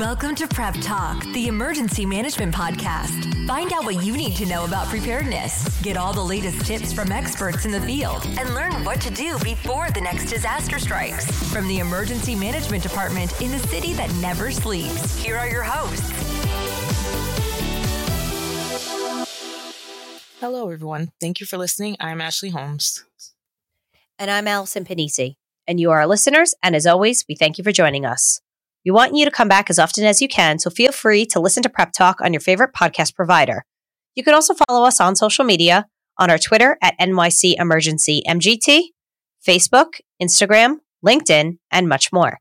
Welcome to Prep Talk, the emergency management podcast. Find out what you need to know about preparedness, get all the latest tips from experts in the field, and learn what to do before the next disaster strikes. From the Emergency Management Department in the city that never sleeps, here are your hosts. Hello, everyone. Thank you for listening. I'm Ashley Holmes. And I'm Allison Panisi. And you are our listeners. And as always, we thank you for joining us. We want you to come back as often as you can, so feel free to listen to Prep Talk on your favorite podcast provider. You can also follow us on social media on our Twitter at NYC Emergency MGT, Facebook, Instagram, LinkedIn, and much more.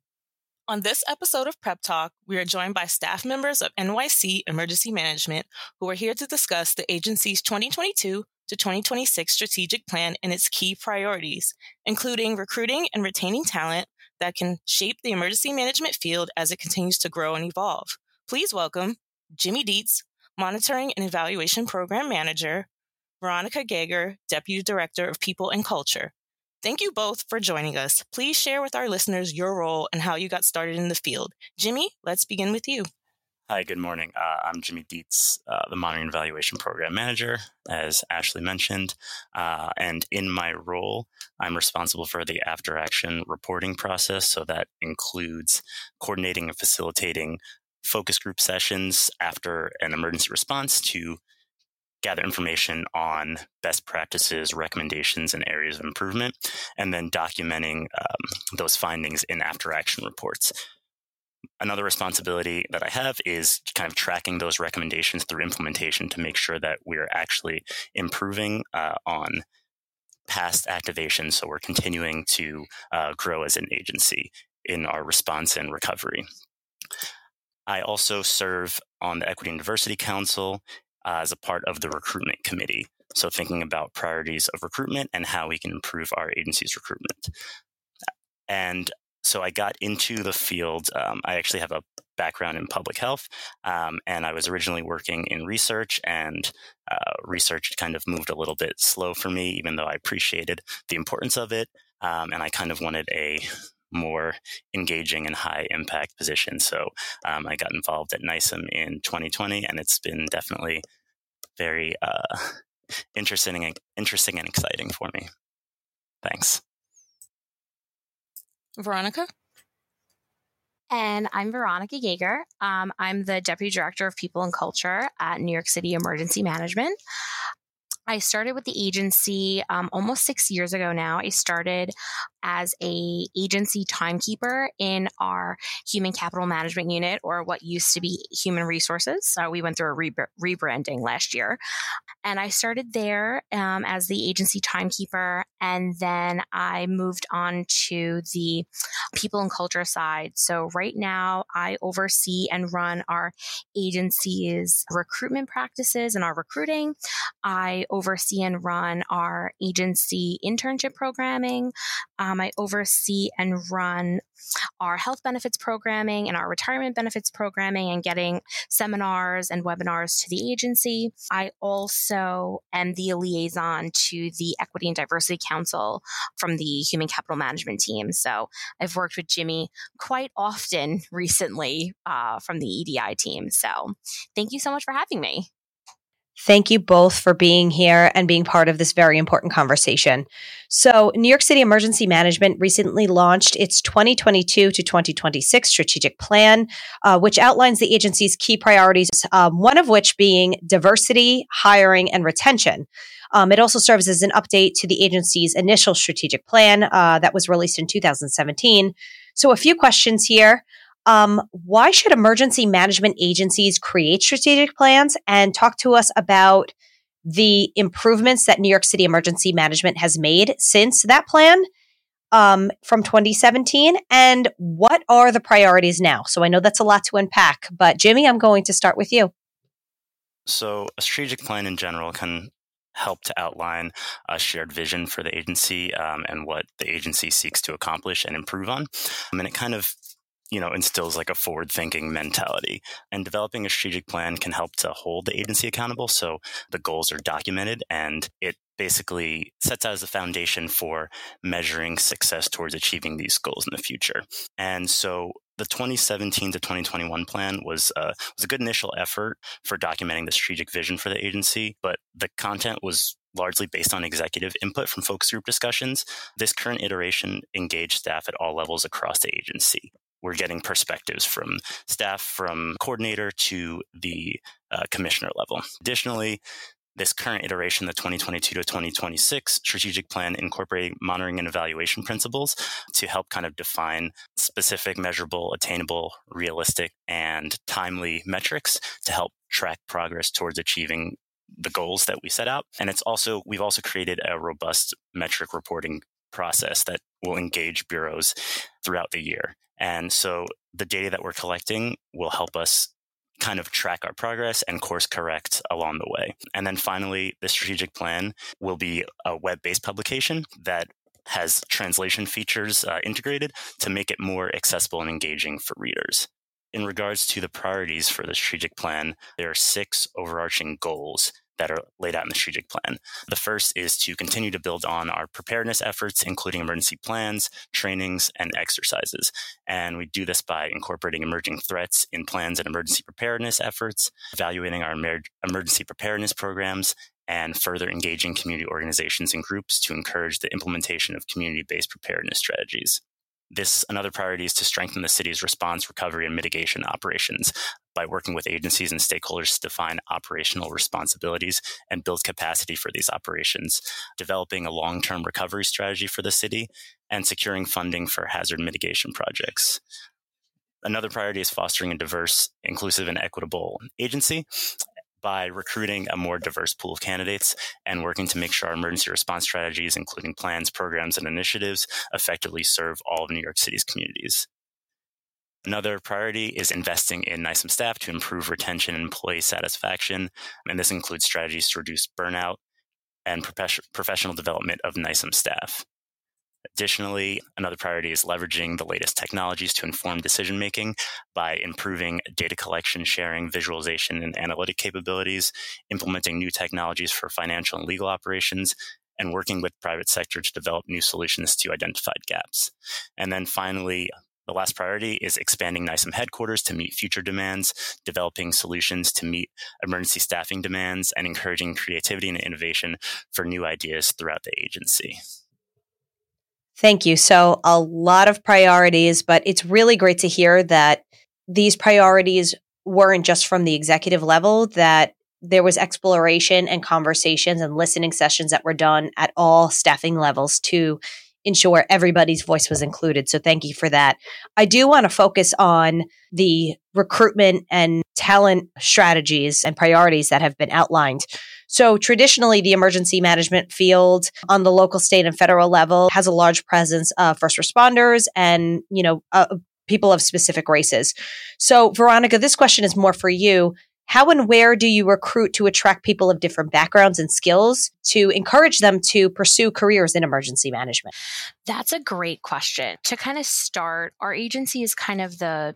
On this episode of Prep Talk, we are joined by staff members of NYC Emergency Management who are here to discuss the agency's 2022 to 2026 strategic plan and its key priorities, including recruiting and retaining talent, that can shape the emergency management field as it continues to grow and evolve. Please welcome Jimmy Dietz, Monitoring and Evaluation Program Manager, Veronica Gager, Deputy Director of People and Culture. Thank you both for joining us. Please share with our listeners your role and how you got started in the field. Jimmy, let's begin with you. Hi, good morning. Uh, I'm Jimmy Dietz, uh, the Monitoring Evaluation Program Manager, as Ashley mentioned. Uh, and in my role, I'm responsible for the after action reporting process. So that includes coordinating and facilitating focus group sessions after an emergency response to gather information on best practices, recommendations, and areas of improvement, and then documenting um, those findings in after action reports another responsibility that I have is kind of tracking those recommendations through implementation to make sure that we're actually improving uh, on past activations. So we're continuing to uh, grow as an agency in our response and recovery. I also serve on the Equity and Diversity Council uh, as a part of the recruitment committee. So, thinking about priorities of recruitment and how we can improve our agency's recruitment. And so I got into the field. Um, I actually have a background in public health, um, and I was originally working in research, and uh, research kind of moved a little bit slow for me, even though I appreciated the importance of it. Um, and I kind of wanted a more engaging and high impact position. So um, I got involved at NYCEM in 2020, and it's been definitely very uh, interesting and interesting and exciting for me. Thanks. Veronica? And I'm Veronica Yeager. Um, I'm the Deputy Director of People and Culture at New York City Emergency Management. I started with the agency um, almost six years ago now. I started as a agency timekeeper in our human capital management unit, or what used to be human resources. So we went through a re- rebranding last year, and I started there um, as the agency timekeeper, and then I moved on to the people and culture side. So right now, I oversee and run our agency's recruitment practices and our recruiting. I oversee and run our agency internship programming. Um, I oversee and run our health benefits programming and our retirement benefits programming and getting seminars and webinars to the agency. I also am the liaison to the Equity and Diversity Council from the Human Capital Management team. So I've worked with Jimmy quite often recently uh, from the EDI team. So thank you so much for having me. Thank you both for being here and being part of this very important conversation. So, New York City Emergency Management recently launched its 2022 to 2026 strategic plan, uh, which outlines the agency's key priorities, um, one of which being diversity, hiring, and retention. Um, it also serves as an update to the agency's initial strategic plan uh, that was released in 2017. So, a few questions here. Um, why should emergency management agencies create strategic plans and talk to us about the improvements that New York City Emergency Management has made since that plan um, from 2017 and what are the priorities now? So I know that's a lot to unpack, but Jimmy, I'm going to start with you. So, a strategic plan in general can help to outline a shared vision for the agency um, and what the agency seeks to accomplish and improve on. and it kind of you know, instills like a forward thinking mentality. And developing a strategic plan can help to hold the agency accountable. So the goals are documented and it basically sets out as a foundation for measuring success towards achieving these goals in the future. And so the 2017 to 2021 plan was uh, was a good initial effort for documenting the strategic vision for the agency, but the content was largely based on executive input from focus group discussions. This current iteration engaged staff at all levels across the agency. We're getting perspectives from staff from coordinator to the uh, commissioner level. Additionally, this current iteration, the 2022 to 2026 strategic plan, incorporating monitoring and evaluation principles to help kind of define specific, measurable, attainable, realistic, and timely metrics to help track progress towards achieving the goals that we set out. And it's also, we've also created a robust metric reporting process that will engage bureaus throughout the year. And so the data that we're collecting will help us kind of track our progress and course correct along the way. And then finally, the strategic plan will be a web based publication that has translation features uh, integrated to make it more accessible and engaging for readers. In regards to the priorities for the strategic plan, there are six overarching goals that are laid out in the strategic plan. The first is to continue to build on our preparedness efforts, including emergency plans, trainings, and exercises. And we do this by incorporating emerging threats in plans and emergency preparedness efforts, evaluating our emer- emergency preparedness programs, and further engaging community organizations and groups to encourage the implementation of community based preparedness strategies. This another priority is to strengthen the city's response, recovery, and mitigation operations by working with agencies and stakeholders to define operational responsibilities and build capacity for these operations, developing a long-term recovery strategy for the city, and securing funding for hazard mitigation projects. Another priority is fostering a diverse, inclusive, and equitable agency by recruiting a more diverse pool of candidates and working to make sure our emergency response strategies, including plans, programs, and initiatives, effectively serve all of New York City's communities. Another priority is investing in NYCEM staff to improve retention and employee satisfaction. And this includes strategies to reduce burnout and professional development of NYCEM staff. Additionally, another priority is leveraging the latest technologies to inform decision making by improving data collection, sharing, visualization, and analytic capabilities, implementing new technologies for financial and legal operations, and working with private sector to develop new solutions to identified gaps. And then finally, the last priority is expanding NYCEM headquarters to meet future demands, developing solutions to meet emergency staffing demands, and encouraging creativity and innovation for new ideas throughout the agency. Thank you. So, a lot of priorities, but it's really great to hear that these priorities weren't just from the executive level, that there was exploration and conversations and listening sessions that were done at all staffing levels to ensure everybody's voice was included. So, thank you for that. I do want to focus on the recruitment and talent strategies and priorities that have been outlined. So traditionally, the emergency management field on the local, state, and federal level has a large presence of first responders and, you know, uh, people of specific races. So, Veronica, this question is more for you. How and where do you recruit to attract people of different backgrounds and skills to encourage them to pursue careers in emergency management? That's a great question. To kind of start, our agency is kind of the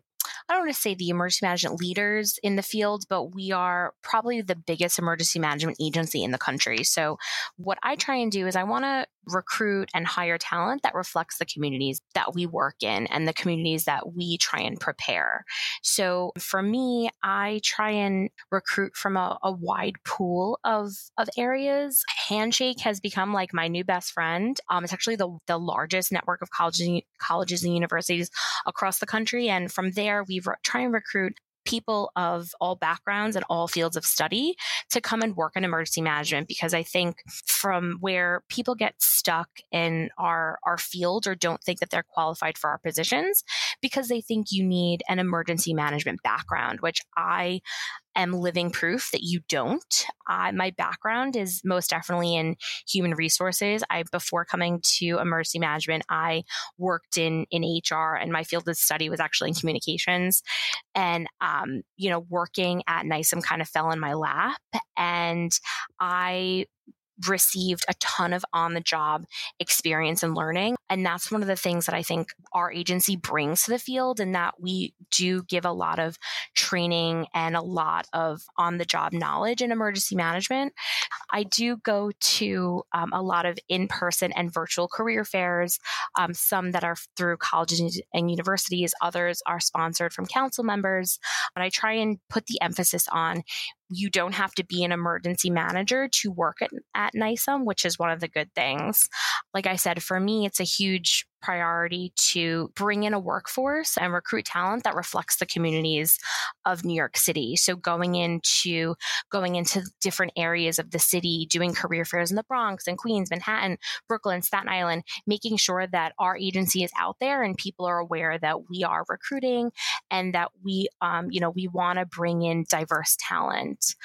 I don't want to say the emergency management leaders in the field, but we are probably the biggest emergency management agency in the country. So, what I try and do is I want to recruit and hire talent that reflects the communities that we work in and the communities that we try and prepare. So for me, I try and recruit from a, a, wide pool of, of areas. Handshake has become like my new best friend. Um, it's actually the, the largest network of colleges, colleges and universities across the country. And from there, we re- try and recruit people of all backgrounds and all fields of study to come and work in emergency management because I think from where people get stuck in our our field or don't think that they're qualified for our positions because they think you need an emergency management background which I am living proof that you don't. My background is most definitely in human resources. I before coming to emergency management, I worked in in HR, and my field of study was actually in communications. And um, you know, working at NYCEM kind of fell in my lap, and I received a ton of on the job experience and learning. And that's one of the things that I think our agency brings to the field, and that we do give a lot of training and a lot of on the job knowledge in emergency management. I do go to um, a lot of in person and virtual career fairs, um, some that are through colleges and universities, others are sponsored from council members. But I try and put the emphasis on you don't have to be an emergency manager to work at, at NYCEM, which is one of the good things. Like I said, for me, it's a huge priority to bring in a workforce and recruit talent that reflects the communities of New York City. So going into going into different areas of the city, doing career fairs in the Bronx and Queens, Manhattan, Brooklyn, Staten Island, making sure that our agency is out there and people are aware that we are recruiting and that we, um, you know, we want to bring in diverse talent.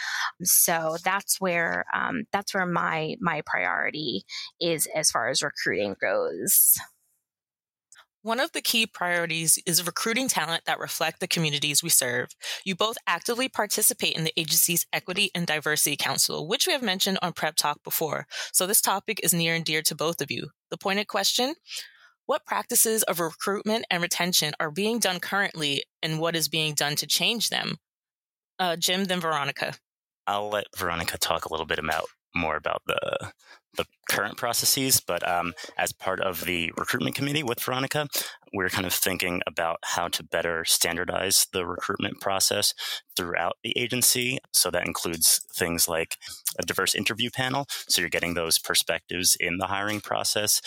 So that's where um, that's where my my priority is as far as recruiting goes. One of the key priorities is recruiting talent that reflect the communities we serve. You both actively participate in the agency's Equity and Diversity Council, which we have mentioned on Prep Talk before. So this topic is near and dear to both of you. The pointed question what practices of recruitment and retention are being done currently, and what is being done to change them? Uh, Jim, then Veronica. I'll let Veronica talk a little bit about more about the the current processes, but um, as part of the recruitment committee with Veronica, we're kind of thinking about how to better standardize the recruitment process throughout the agency. So that includes things like a diverse interview panel. So you're getting those perspectives in the hiring process.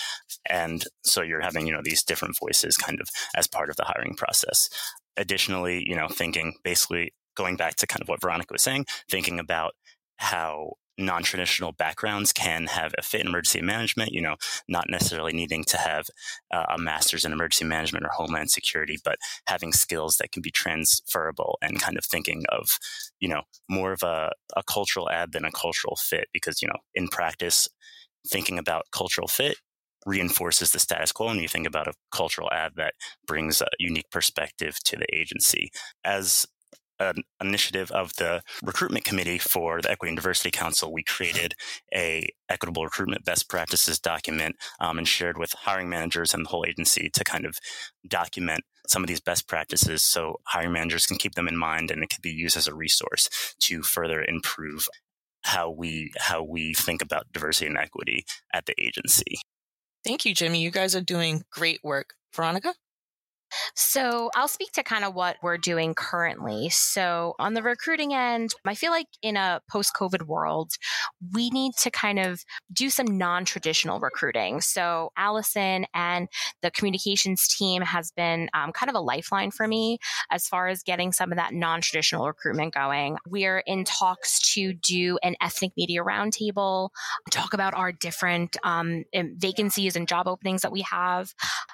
And so you're having, you know, these different voices kind of as part of the hiring process. Additionally, you know, thinking basically going back to kind of what Veronica was saying, thinking about how non-traditional backgrounds can have a fit in emergency management you know not necessarily needing to have uh, a master's in emergency management or homeland security but having skills that can be transferable and kind of thinking of you know more of a, a cultural add than a cultural fit because you know in practice thinking about cultural fit reinforces the status quo and you think about a cultural add that brings a unique perspective to the agency. As an initiative of the recruitment committee for the Equity and Diversity Council, we created a equitable recruitment best practices document um, and shared with hiring managers and the whole agency to kind of document some of these best practices so hiring managers can keep them in mind and it can be used as a resource to further improve how we how we think about diversity and equity at the agency. Thank you, Jimmy. You guys are doing great work. Veronica? So I'll speak to kind of what we're doing currently. So on the recruiting end, I feel like in a post COVID world, we need to kind of do some non traditional recruiting. So Allison and the communications team has been um, kind of a lifeline for me as far as getting some of that non traditional recruitment going. We're in talks to do an ethnic media roundtable, talk about our different um, vacancies and job openings that we have.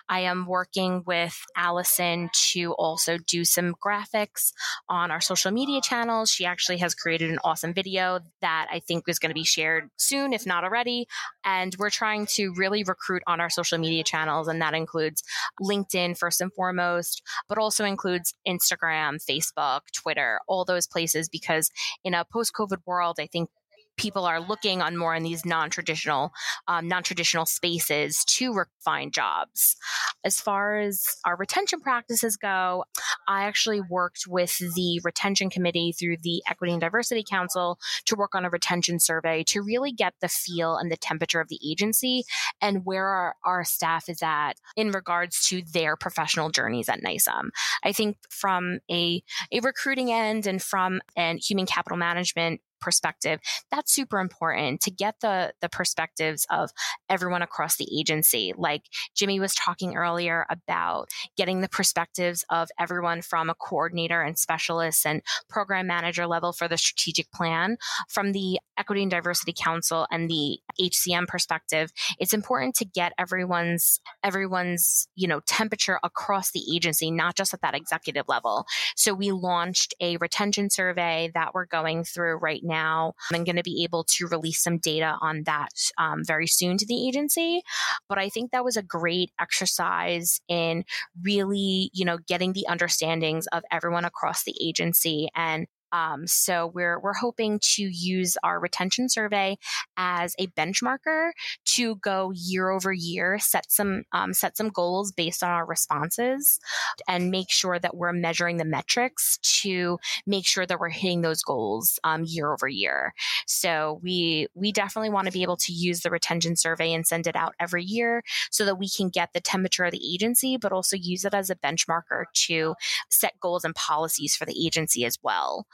I am working with Allison to also do some graphics on our social media channels. She actually has created an awesome video that I think is going to be shared soon, if not already. And we're trying to really recruit on our social media channels, and that includes LinkedIn first and foremost, but also includes Instagram, Facebook, Twitter, all those places, because in a post COVID world, I think people are looking on more in these non-traditional um, non-traditional spaces to find jobs as far as our retention practices go i actually worked with the retention committee through the equity and diversity council to work on a retention survey to really get the feel and the temperature of the agency and where our, our staff is at in regards to their professional journeys at NYCEM. I think from a, a recruiting end and from an human capital management perspective that's super important to get the the perspectives of everyone across the agency. Like jimmy was talking earlier about getting the perspectives of everyone from a coordinator and specialist and program manager level for the strategic plan. From the equity and diversity council and the hcm perspective it's important to get everyone's everyone's you know temperature across the agency not just at that executive level. So we launched a retention survey that we're going through right now. I'm going to be able to release some data on that um, very soon to the agency. But I think that was a great exercise in really, you know, getting the understandings of everyone across the agency and Um, so we're we're hoping to use our retention survey as a benchmarker to go year over year, set some um, set some goals based on our responses, and make sure that we're measuring the metrics to make sure that we're hitting those goals um, year over year. So we we definitely want to be able to use the retention survey and send it out every year so that we can get the temperature of the agency, but also use it as a benchmarker to set goals and policies for the agency as well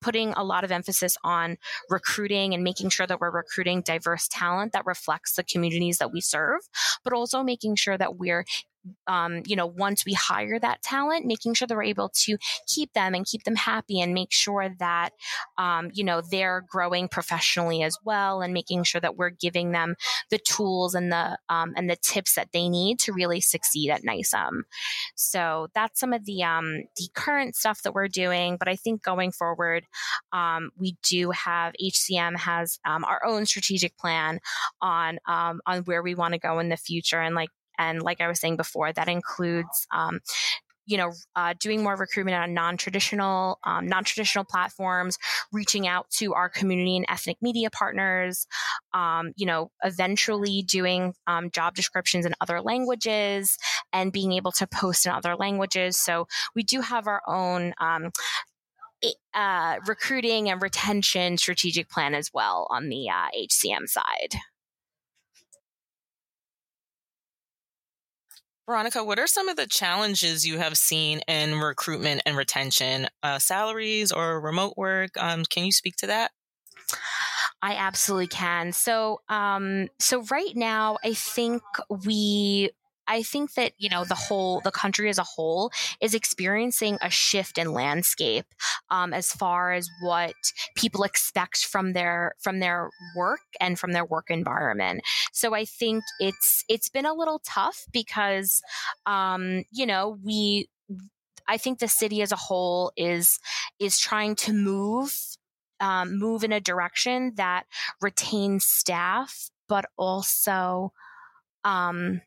putting a lot of emphasis on recruiting and making sure that we're recruiting diverse talent that reflects the communities that we serve, but also making sure that we're um, you know, once we hire that talent, making sure that we're able to keep them and keep them happy and make sure that, um, you know, they're growing professionally as well and making sure that we're giving them the tools and the, um, and the tips that they need to really succeed at NYCEM. So that's some of the, um, the current stuff that we're doing. But I think going forward, um, we do have HCM has um, our own strategic plan on, on where we want to go in the future. And like and like I was saying before, that includes um, you know, uh, doing more recruitment on non-traditional, um, non-traditional platforms, reaching out to our community and ethnic media partners, um, you know, eventually doing um, job descriptions in other languages and being able to post in other languages. So we do have our own. Um, uh, recruiting and retention strategic plan as well on the uh, HCM side. Veronica, what are some of the challenges you have seen in recruitment and retention? Uh, salaries or remote work? Um, can you speak to that? I absolutely can. So, um, so right now, I think we I think that, you know, the whole, the country as a whole is experiencing a shift in landscape um, as far as what people expect from their, from their work and from their work environment. So I think it's, it's been a little tough because, um, you know, we, I think the city as a whole is, is trying to move um, move in a direction that retains staff, but also um,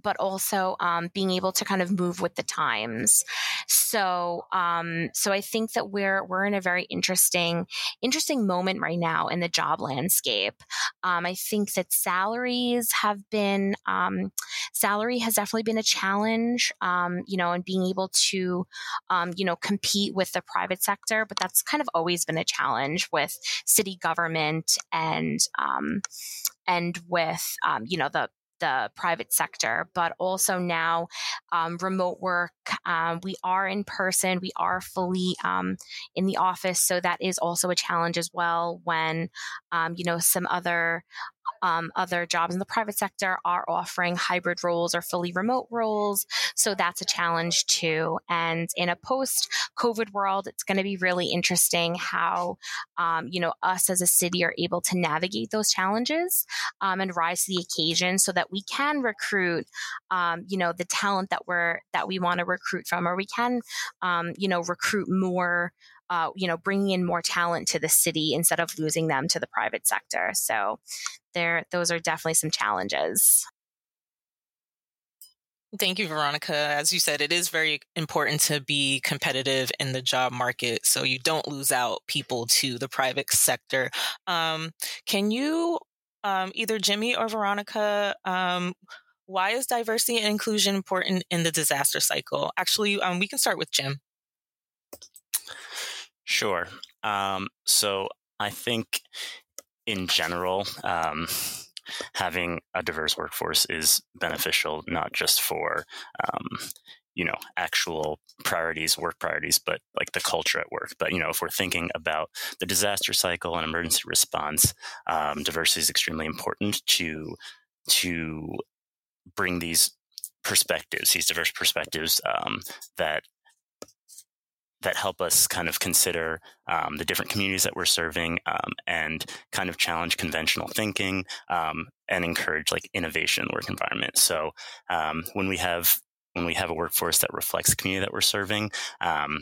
but also um, being able to kind of move with the times. So, um, so I think that we're we're in a very interesting interesting moment right now in the job landscape. Um, I think that salaries have been um, salary has definitely been a challenge. Um, you know, and being able to um, you know compete with the private sector, but that's kind of always been a challenge with city government and and with um, you know the the private sector, but also now um, remote work. Um, we are in person, we are fully um, in the office, so that is also a challenge as well. When um, you know some other um, other jobs in the private sector are offering hybrid roles or fully remote roles. So that's a challenge too. And in a post COVID world, it's going to be really interesting how, um, you know, us as a city are able to navigate those challenges um, and rise to the occasion so that we can recruit, um, you know, the talent that we're, that we want to recruit from, or we can, um, you know, recruit more uh, you know, bringing in more talent to the city instead of losing them to the private sector. So, there, those are definitely some challenges. Thank you, Veronica. As you said, it is very important to be competitive in the job market so you don't lose out people to the private sector. Um, can you, um, either Jimmy or Veronica, um, why is diversity and inclusion important in the disaster cycle? Actually, um, we can start with Jim. Sure. Um, so I think in general, um, having a diverse workforce is beneficial, not just for, um, you know, actual priorities, work priorities, but like the culture at work. But, you know, if we're thinking about the disaster cycle and emergency response, um, diversity is extremely important to, to bring these perspectives, these diverse perspectives um, that that help us kind of consider um, the different communities that we're serving um, and kind of challenge conventional thinking um, and encourage like innovation work environment. So um, when we have when we have a workforce that reflects the community that we're serving, um,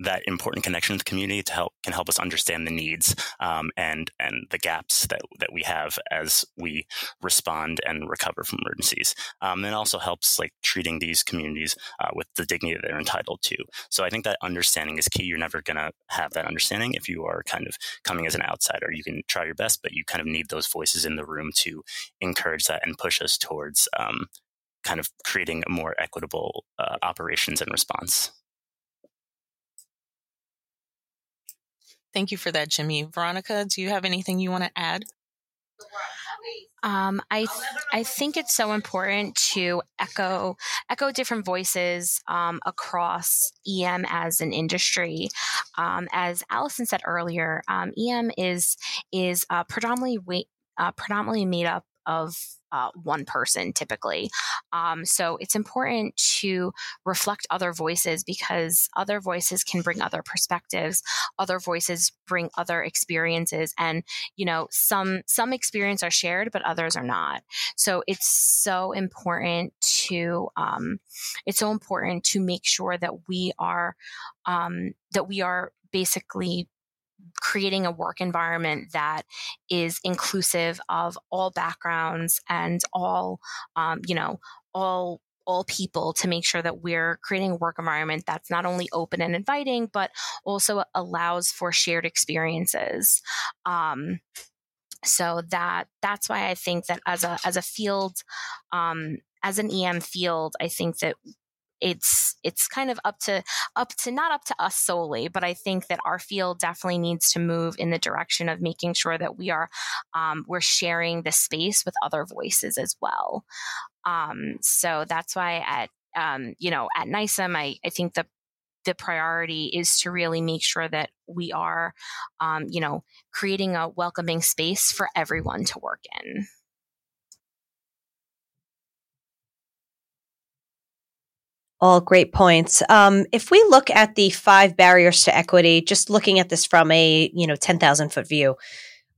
that important connection with the community to help can help us understand the needs um, and and the gaps that that we have as we respond and recover from emergencies. Um, and also helps like treating these communities uh, with the dignity that they're entitled to. So I think that understanding is key. You're never going to have that understanding if you are kind of coming as an outsider. You can try your best, but you kind of need those voices in the room to encourage that and push us towards um, kind of creating a more equitable uh, operations and response. Thank you for that, Jimmy. Veronica, do you have anything you want to add? Um, I th- I think it's so important to echo echo different voices um, across EM as an industry. Um, as Allison said earlier, um, EM is is uh, predominantly uh, predominantly made up of uh, one person typically. Um, so it's important to reflect other voices because other voices can bring other perspectives. Other voices bring other experiences, and you know some some experience are shared, but others are not. So it's so important to um, it's so important to make sure that we are um, that we are basically creating a work environment that is inclusive of all backgrounds and all, um, you know, all all people to make sure that we're creating a work environment that's not only open and inviting, but also allows for shared experiences. Um, so that that's why I think that as a as a field, um, as an EM field, I think that it's it's kind of up to up to not up to us solely but i think that our field definitely needs to move in the direction of making sure that we are um, we're sharing the space with other voices as well. Um, so that's why at um, you know at NYCEM I, I think the the priority is to really make sure that we are um, you know creating a welcoming space for everyone to work in All great points. Um, if we look at the five barriers to equity, just looking at this from a you know ten thousand foot view,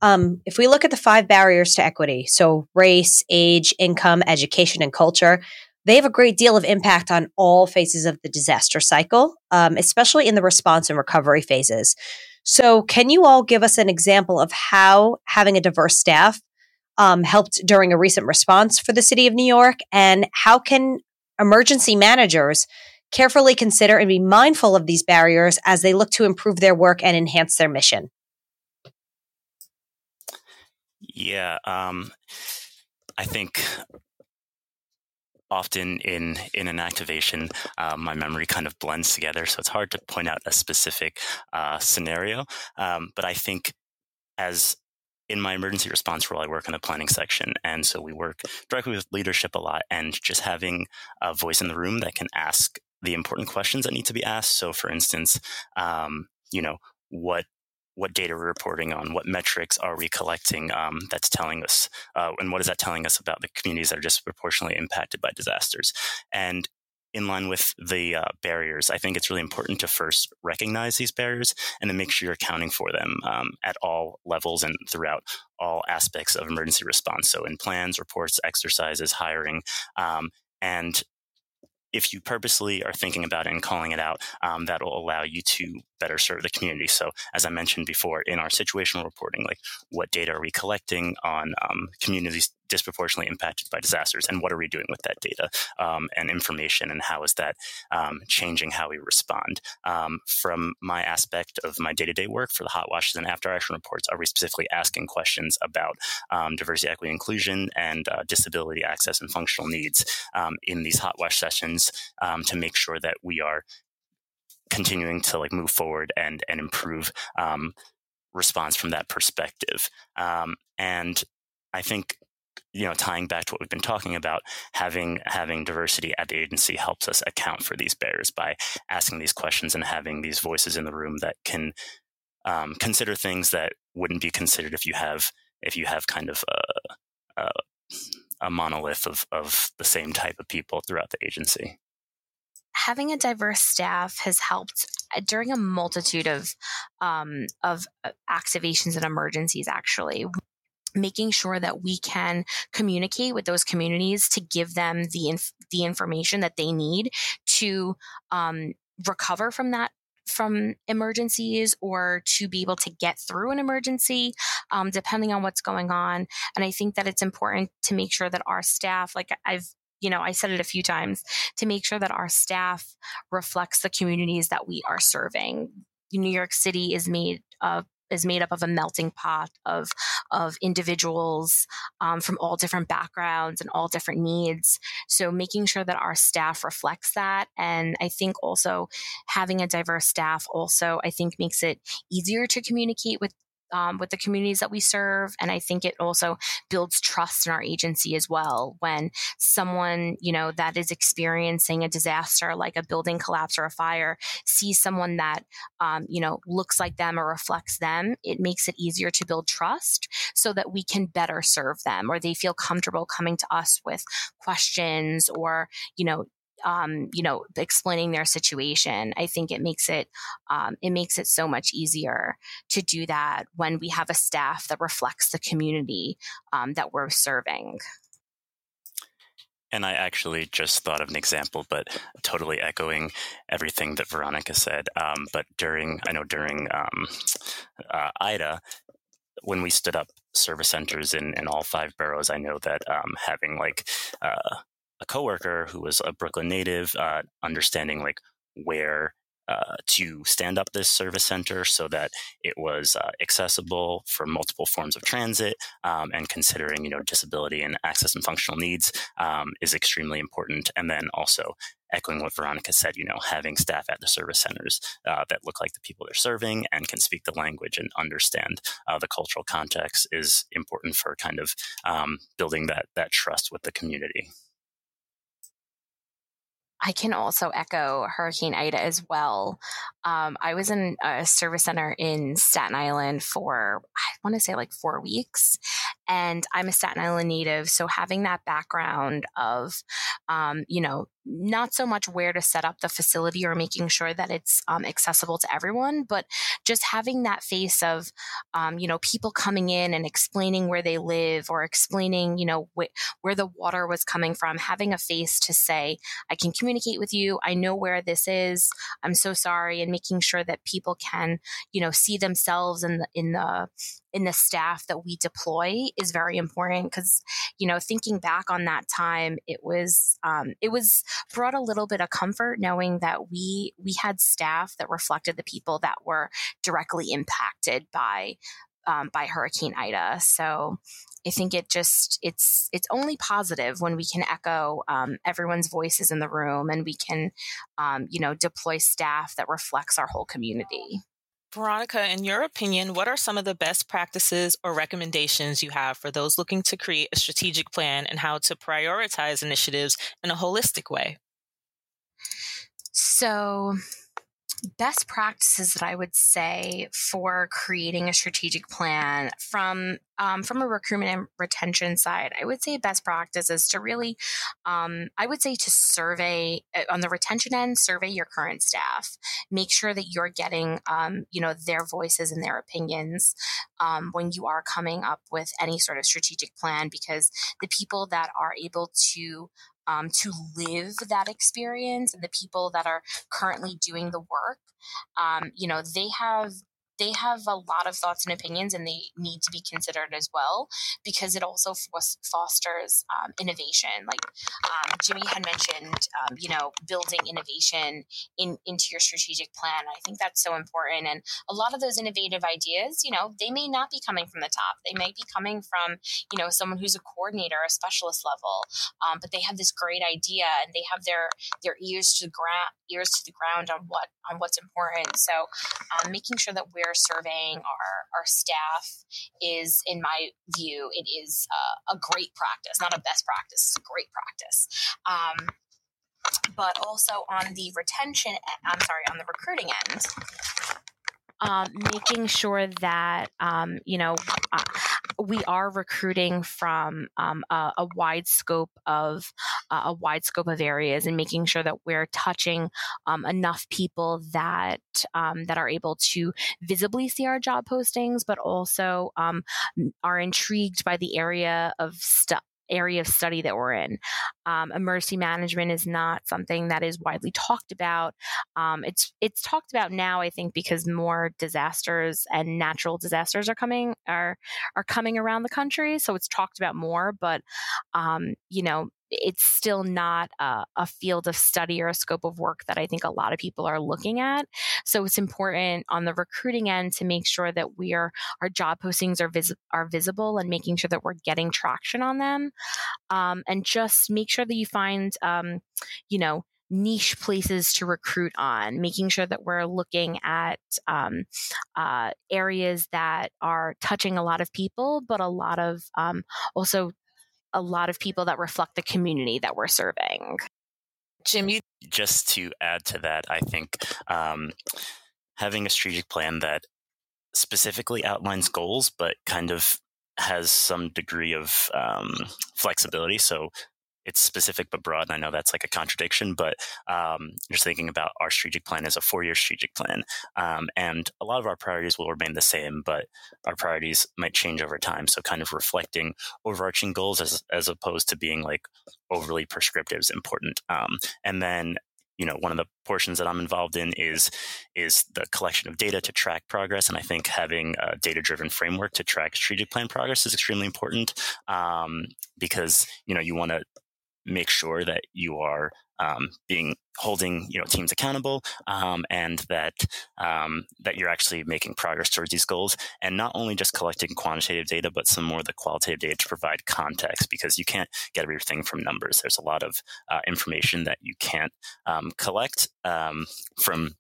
um, if we look at the five barriers to equity, so race, age, income, education, and culture, they have a great deal of impact on all phases of the disaster cycle, um, especially in the response and recovery phases. So, can you all give us an example of how having a diverse staff um, helped during a recent response for the city of New York, and how can emergency managers carefully consider and be mindful of these barriers as they look to improve their work and enhance their mission? Yeah, um, I think often in in an activation, uh, my memory kind of blends together, so it's hard to point out a specific uh, scenario. Um, but I think as in my emergency response role, I work in the planning section. And so we work directly with leadership a lot and just having a voice in the room that can ask the important questions that need to be asked. So, for instance, um, you know, what what data we're reporting on, what metrics are we collecting um, that's telling us, uh, and what is that telling us about the communities that are disproportionately impacted by disasters? And in line with the uh, barriers, I think it's really important to first recognize these barriers and then make sure you're accounting for them um, at all levels and throughout all aspects of emergency response. So, in plans, reports, exercises, hiring, um, and if you purposely are thinking about it and calling it out, um, that will allow you to better serve the community. So, as I mentioned before, in our situational reporting, like what data are we collecting on um, communities disproportionately impacted by disasters, and what are we doing with that data um, and information, and how is that um, changing how we respond? Um, from my aspect of my day to day work for the hot washes and after action reports, are we specifically asking questions about um, diversity, equity, inclusion, and uh, disability access and functional needs um, in these hot wash sessions to make sure that we are continuing to like move forward and and improve um, response from that perspective. Um, and I think you know tying back to what we've been talking about having having diversity at the agency helps us account for these barriers by asking these questions and having these voices in the room that can um, consider things that wouldn't be considered if you have if you have kind of a, a, a monolith of, of the same type of people throughout the agency having a diverse staff has helped uh, during a multitude of um, of uh, activations and emergencies actually making sure that we can communicate with those communities to give them the inf- the information that they need to um, recover from that from emergencies or to be able to get through an emergency, um, depending on what's going on. And I think that it's important to make sure that our staff, like I've you know, I said it a few times to make sure that our staff reflects the communities that we are serving. New York City is made of is made up of a melting pot of of individuals um, from all different backgrounds and all different needs. So making sure that our staff reflects that, and I think also having a diverse staff also I think makes it easier to communicate with um, with the communities that we serve. And I think it also builds trust in our agency as well. When someone, you know, that is experiencing a disaster like a building collapse or a fire sees someone that, um, you know, looks like them or reflects them, it makes it easier to build trust so that we can better serve them or they feel comfortable coming to us with questions or, you know, um, you know, explaining their situation. I think it makes it um, it makes it so much easier to do that when we have a staff that reflects the community um, that we're serving. And I actually just thought of an example, but totally echoing everything that Veronica said. Um, but during, I know during um, uh, Ida, when we stood up service centers in, in all five boroughs, I know that um, having like uh, a coworker who was a Brooklyn native, uh, understanding like where uh, to stand up this service center so that it was uh, accessible for multiple forms of transit um, and considering you know disability and access and functional needs um, is extremely important. And then also echoing what veronica said you know having staff at the service centers uh, that look like the people they're serving and can speak the language and understand uh, the cultural context is important for kind of um, building that that trust with the community I can also echo Hurricane Ida as well. Um, I was in a service center in Staten Island for, I want to say like four weeks. And I'm a Staten Island native. So having that background of, um, you know, not so much where to set up the facility or making sure that it's um, accessible to everyone, but just having that face of, um, you know, people coming in and explaining where they live or explaining, you know, wh- where the water was coming from, having a face to say, I can communicate with you. I know where this is. I'm so sorry. And making sure that people can, you know, see themselves in the, in the, in the staff that we deploy is very important because you know thinking back on that time it was um, it was brought a little bit of comfort knowing that we we had staff that reflected the people that were directly impacted by um, by Hurricane Ida. So I think it just it's it's only positive when we can echo um, everyone's voices in the room and we can um, you know deploy staff that reflects our whole community. Veronica, in your opinion, what are some of the best practices or recommendations you have for those looking to create a strategic plan and how to prioritize initiatives in a holistic way? So, best practices that I would say for creating a strategic plan from um, from a recruitment and retention side, I would say best practice is to really, um, I would say to survey uh, on the retention end, survey your current staff, make sure that you're getting, um, you know, their voices and their opinions um, when you are coming up with any sort of strategic plan, because the people that are able to um, to live that experience and the people that are currently doing the work um, you know they have they have a lot of thoughts and opinions and they need to be considered as well because it also fosters um, innovation. Like um, jimmy had mentioned um, you know building innovation in into your strategic plan. I think that's so important and a lot of those innovative ideas you know they may not be coming from the top. They may be coming from you know someone who's a coordinator a specialist level um, but they have this great idea and they have their their ears to the ground ears to the ground on what on what's important. So um, making sure that we're surveying our, our staff is, in my view, it is a, a great practice, not a best practice, it's a great practice. Um, but also on the retention, I'm sorry, on the recruiting end, um, making sure that um, you know uh, we are recruiting from um, a, a, wide scope of uh, a wide scope of areas and making sure that we're touching um, enough people that um, that are able to visibly see our job postings, but also um, are intrigued by the area of stuff area of study that we're in. Um, emergency management is not something that is widely talked about. Um, it's it's talked about now, I think, because more disasters and natural disasters are coming are are coming around the country, so it's talked about more. But um, you know, it's still not a, a, field of study or a scope of work that I think a lot of people are looking at. So it's important on the recruiting end to make sure that we are our job postings are vis- are visible and making sure that we're getting traction on them, um, and just make sure that you find, um, you know, niche places to recruit on, making sure that we're looking at um, uh, areas that are touching a lot of people, but a lot of um, also a lot of people that reflect the community that we're serving. Jimmy? Just to add to that, I think um, having a strategic plan that specifically outlines goals, but kind of has some degree of um, flexibility. So it's specific but broad. And I know that's like a contradiction, but um, just thinking about our strategic plan as a four year strategic plan. Um, and a lot of our priorities will remain the same, but our priorities might change over time. So, kind of reflecting overarching goals as, as opposed to being like overly prescriptive is important. Um, and then you know one of the portions that i'm involved in is is the collection of data to track progress and i think having a data driven framework to track strategic plan progress is extremely important um, because you know you want to make sure that you are um, being holding you know teams accountable um, and that um, that you're actually making progress towards these goals. And not only just collecting quantitative data but some more of the qualitative data to provide context because you can't get everything from numbers. There's a lot of uh, information that you can't um, collect um, from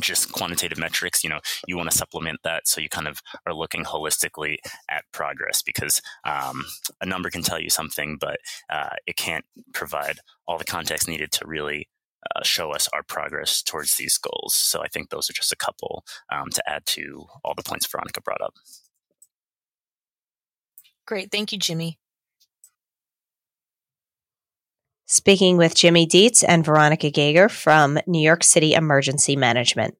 just quantitative metrics, you know, you want to supplement that. So you kind of are looking holistically at progress because um, a number can tell you something, but uh, it can't provide all the context needed to really uh, show us our progress towards these goals. So I think those are just a couple um, to add to all the points Veronica brought up. Great. Thank you, Jimmy. Speaking with Jimmy Dietz and Veronica Gager from New York City Emergency Management.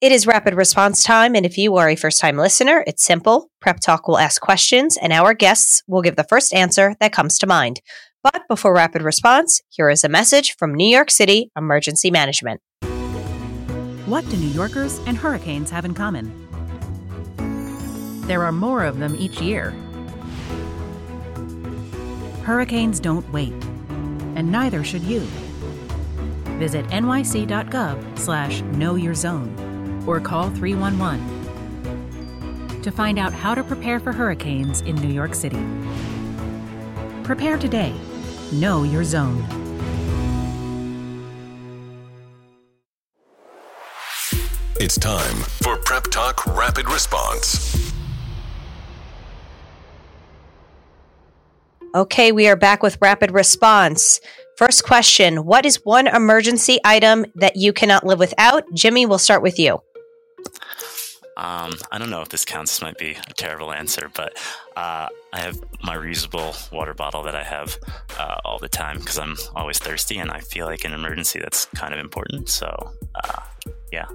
It is rapid response time, and if you are a first time listener, it's simple. Prep Talk will ask questions, and our guests will give the first answer that comes to mind. But before rapid response, here is a message from New York City Emergency Management. What do New Yorkers and hurricanes have in common? There are more of them each year. Hurricanes don't wait and neither should you. Visit nyc.gov slash know your zone or call 311 to find out how to prepare for hurricanes in New York City. Prepare today. Know your zone. It's time for Prep Talk Rapid Response. Okay, we are back with rapid response. First question What is one emergency item that you cannot live without? Jimmy, we'll start with you. Um, I don't know if this counts. This might be a terrible answer, but uh, I have my reusable water bottle that I have uh, all the time because I'm always thirsty, and I feel like in an emergency that's kind of important. So, uh, yeah.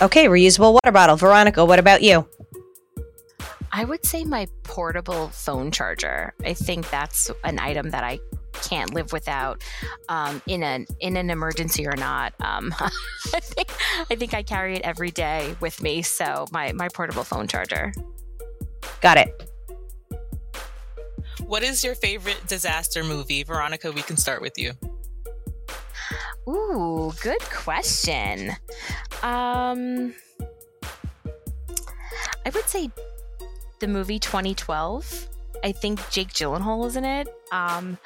Okay, reusable water bottle. Veronica, what about you? I would say my portable phone charger. I think that's an item that I can't live without um, in an in an emergency or not. Um, I, think, I think I carry it every day with me. So my my portable phone charger. Got it. What is your favorite disaster movie, Veronica? We can start with you. Ooh, good question. Um, I would say the movie 2012. I think Jake Gyllenhaal is in it. Um,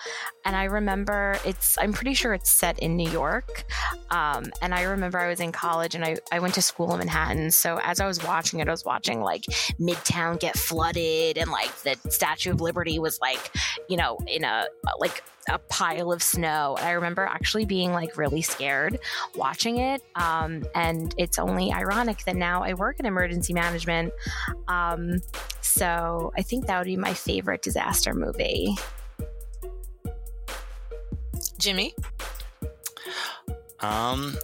and I remember it's, I'm pretty sure it's set in New York. Um, and I remember I was in college and I, I went to school in Manhattan. So as I was watching it, I was watching like Midtown get flooded and like the Statue of Liberty was like, you know, in a, like a pile of snow. And I remember actually being like really scared watching it. Um, and it's only ironic that now I work in emergency management. Um, so I think that would be my favorite disaster movie. Jimmy? Um,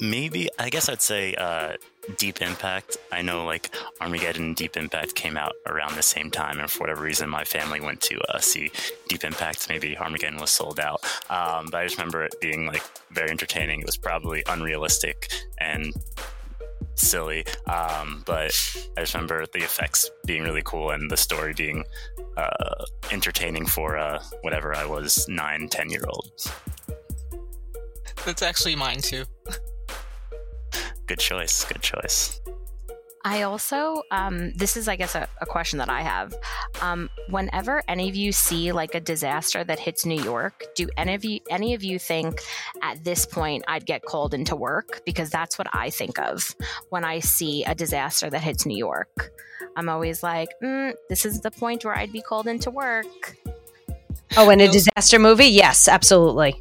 maybe I guess I'd say uh, Deep Impact. I know like Armageddon and Deep Impact came out around the same time, and for whatever reason, my family went to uh, see Deep Impact. Maybe Armageddon was sold out, um, but I just remember it being like very entertaining. It was probably unrealistic and silly, um, but I just remember the effects being really cool and the story being uh, entertaining for uh, whatever I was nine, ten year old. That's actually mine too. Good choice. Good choice. I also, um, this is, I guess, a, a question that I have. Um, whenever any of you see like a disaster that hits New York, do any of you, any of you think at this point I'd get called into work? Because that's what I think of when I see a disaster that hits New York. I'm always like, mm, this is the point where I'd be called into work. Oh, in a disaster movie? Yes, absolutely.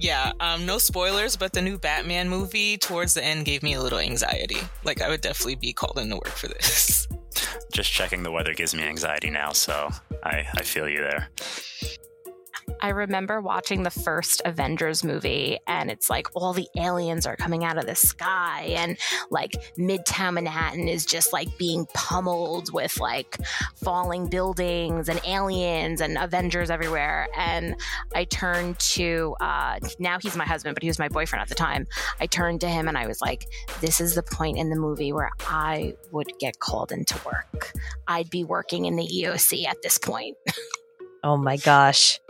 Yeah, um, no spoilers, but the new Batman movie towards the end gave me a little anxiety. Like, I would definitely be called into work for this. Just checking the weather gives me anxiety now, so I, I feel you there. I remember watching the first Avengers movie, and it's like all the aliens are coming out of the sky, and like Midtown Manhattan is just like being pummeled with like falling buildings and aliens and Avengers everywhere. And I turned to uh, now he's my husband, but he was my boyfriend at the time. I turned to him and I was like, "This is the point in the movie where I would get called into work. I'd be working in the EOC at this point." Oh my gosh.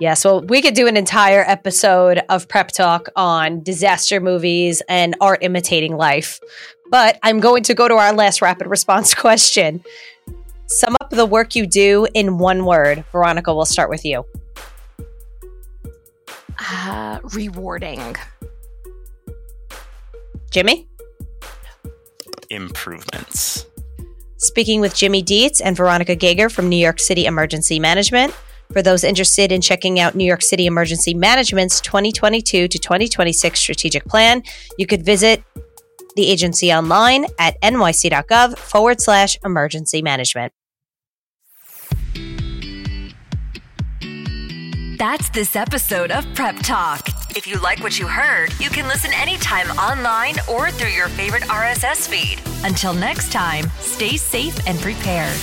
Yes, well, we could do an entire episode of Prep Talk on disaster movies and art imitating life. But I'm going to go to our last rapid response question. Sum up the work you do in one word. Veronica, we'll start with you. Uh, rewarding. Jimmy? Improvements. Speaking with Jimmy Dietz and Veronica Gager from New York City Emergency Management. For those interested in checking out New York City Emergency Management's 2022 to 2026 strategic plan, you could visit the agency online at nyc.gov forward slash emergency management. That's this episode of Prep Talk. If you like what you heard, you can listen anytime online or through your favorite RSS feed. Until next time, stay safe and prepared.